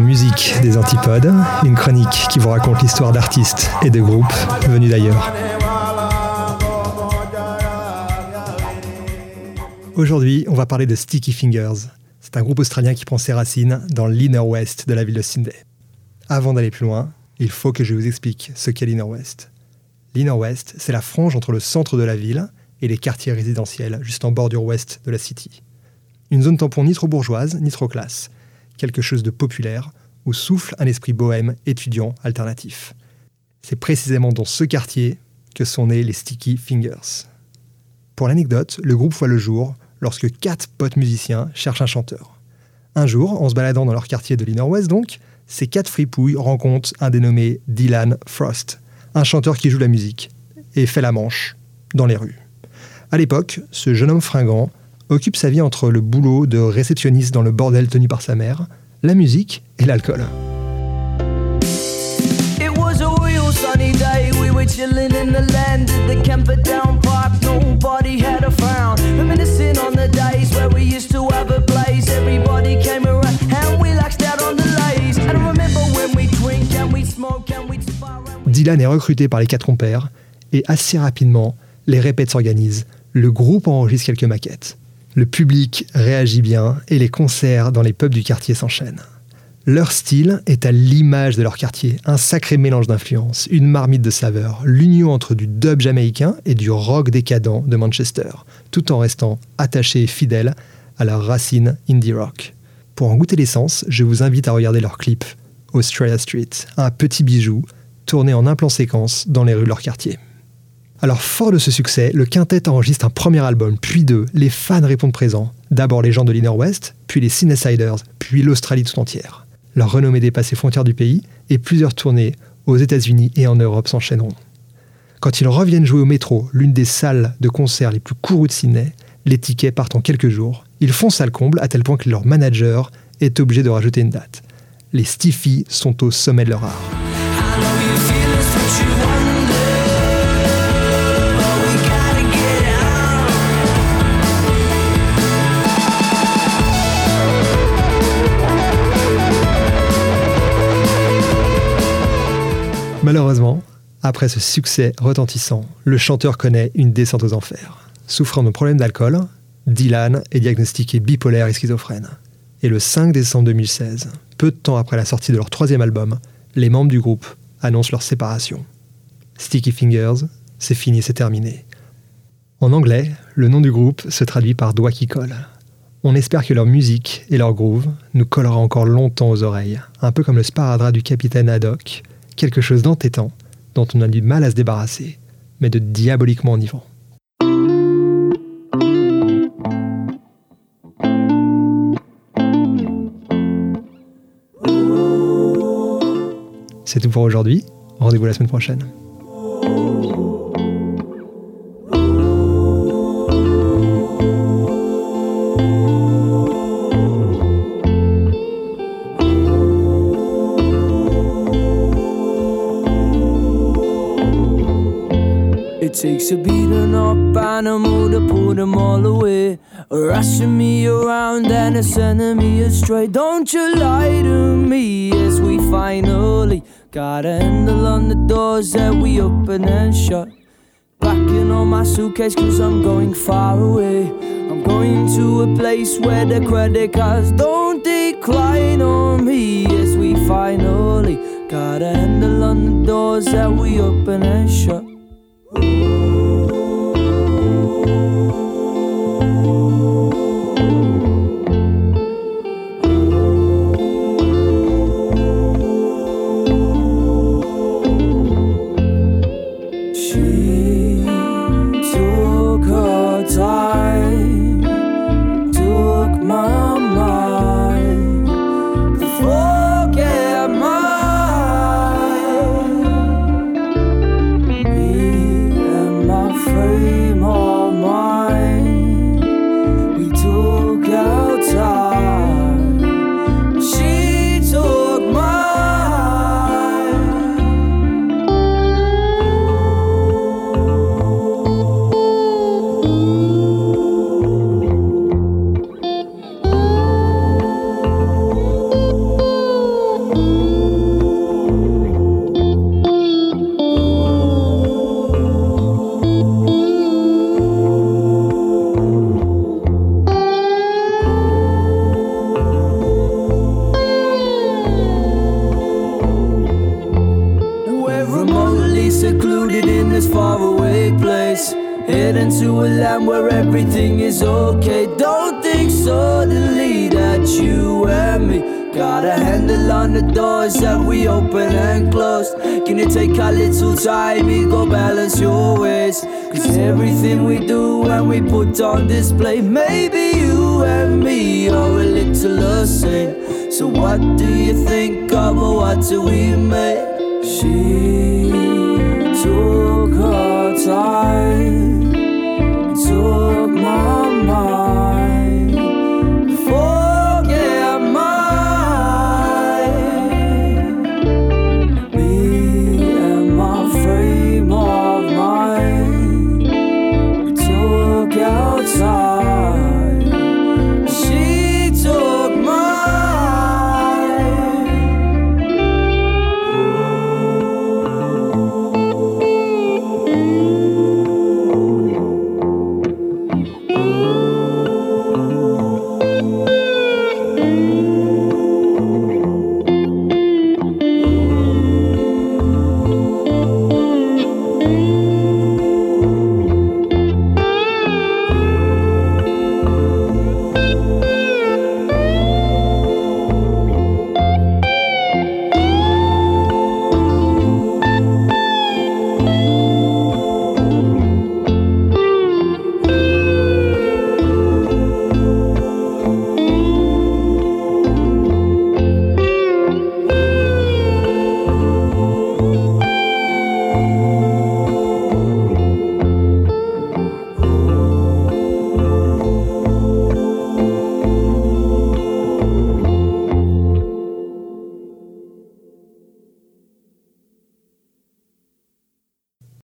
Musique des Antipodes, une chronique qui vous raconte l'histoire d'artistes et de groupes venus d'ailleurs. Aujourd'hui, on va parler de Sticky Fingers. C'est un groupe australien qui prend ses racines dans l'inner west de la ville de Sydney. Avant d'aller plus loin, il faut que je vous explique ce qu'est l'inner west. L'inner west, c'est la frange entre le centre de la ville et les quartiers résidentiels, juste en bordure ouest de la city. Une zone tampon ni trop bourgeoise, ni trop classe. Quelque chose de populaire, où souffle un esprit bohème, étudiant, alternatif. C'est précisément dans ce quartier que sont nés les Sticky Fingers. Pour l'anecdote, le groupe voit le jour lorsque quatre potes musiciens cherchent un chanteur. Un jour, en se baladant dans leur quartier de l'inner west donc, ces quatre fripouilles rencontrent un dénommé Dylan Frost, un chanteur qui joue la musique et fait la manche dans les rues. À l'époque, ce jeune homme fringant occupe sa vie entre le boulot de réceptionniste dans le bordel tenu par sa mère, la musique et l'alcool. Dylan est recruté par les quatre compères et assez rapidement, les répètes s'organisent. Le groupe enregistre quelques maquettes. Le public réagit bien et les concerts dans les pubs du quartier s'enchaînent. Leur style est à l'image de leur quartier, un sacré mélange d'influences, une marmite de saveurs, l'union entre du dub jamaïcain et du rock décadent de Manchester, tout en restant attachés et fidèles à leurs racines indie rock. Pour en goûter l'essence, je vous invite à regarder leur clip Australia Street, un petit bijou tourné en un plan séquence dans les rues de leur quartier. Alors fort de ce succès, le quintet enregistre un premier album, puis deux. Les fans répondent présents. D'abord les gens de l'Inner West, puis les Cinesiders, puis l'Australie tout entière. Leur renommée dépasse les frontières du pays et plusieurs tournées aux États-Unis et en Europe s'enchaîneront. Quand ils reviennent jouer au métro, l'une des salles de concert les plus courues de Sydney, les tickets partent en quelques jours. Ils font salle comble à tel point que leur manager est obligé de rajouter une date. Les Stiffy sont au sommet de leur art. Après ce succès retentissant, le chanteur connaît une descente aux enfers. Souffrant de problèmes d'alcool, Dylan est diagnostiqué bipolaire et schizophrène. Et le 5 décembre 2016, peu de temps après la sortie de leur troisième album, les membres du groupe annoncent leur séparation. Sticky Fingers, c'est fini, c'est terminé. En anglais, le nom du groupe se traduit par doigt qui colle. On espère que leur musique et leur groove nous collera encore longtemps aux oreilles, un peu comme le sparadrap du capitaine Haddock, quelque chose d'entêtant dont on a du mal à se débarrasser, mais de diaboliquement enivrant. C'est tout pour aujourd'hui. Rendez-vous la semaine prochaine. Takes a beating up animal to pull them all away. Rushing me around and it's sending me astray. Don't you lie to me as we finally got a handle on the doors that we open and shut. Packing on my suitcase cause I'm going far away. I'm going to a place where the credit cards don't decline on me as we finally got a handle on the doors that we open and shut. Faraway place. Heading to a land where everything is okay. Don't think suddenly that you and me got a handle on the doors that we open and close. Can you take a little time, me go balance your ways? Cause everything we do and we put on display, maybe you and me are a little the same. So what do you think of what do we make? She 足可载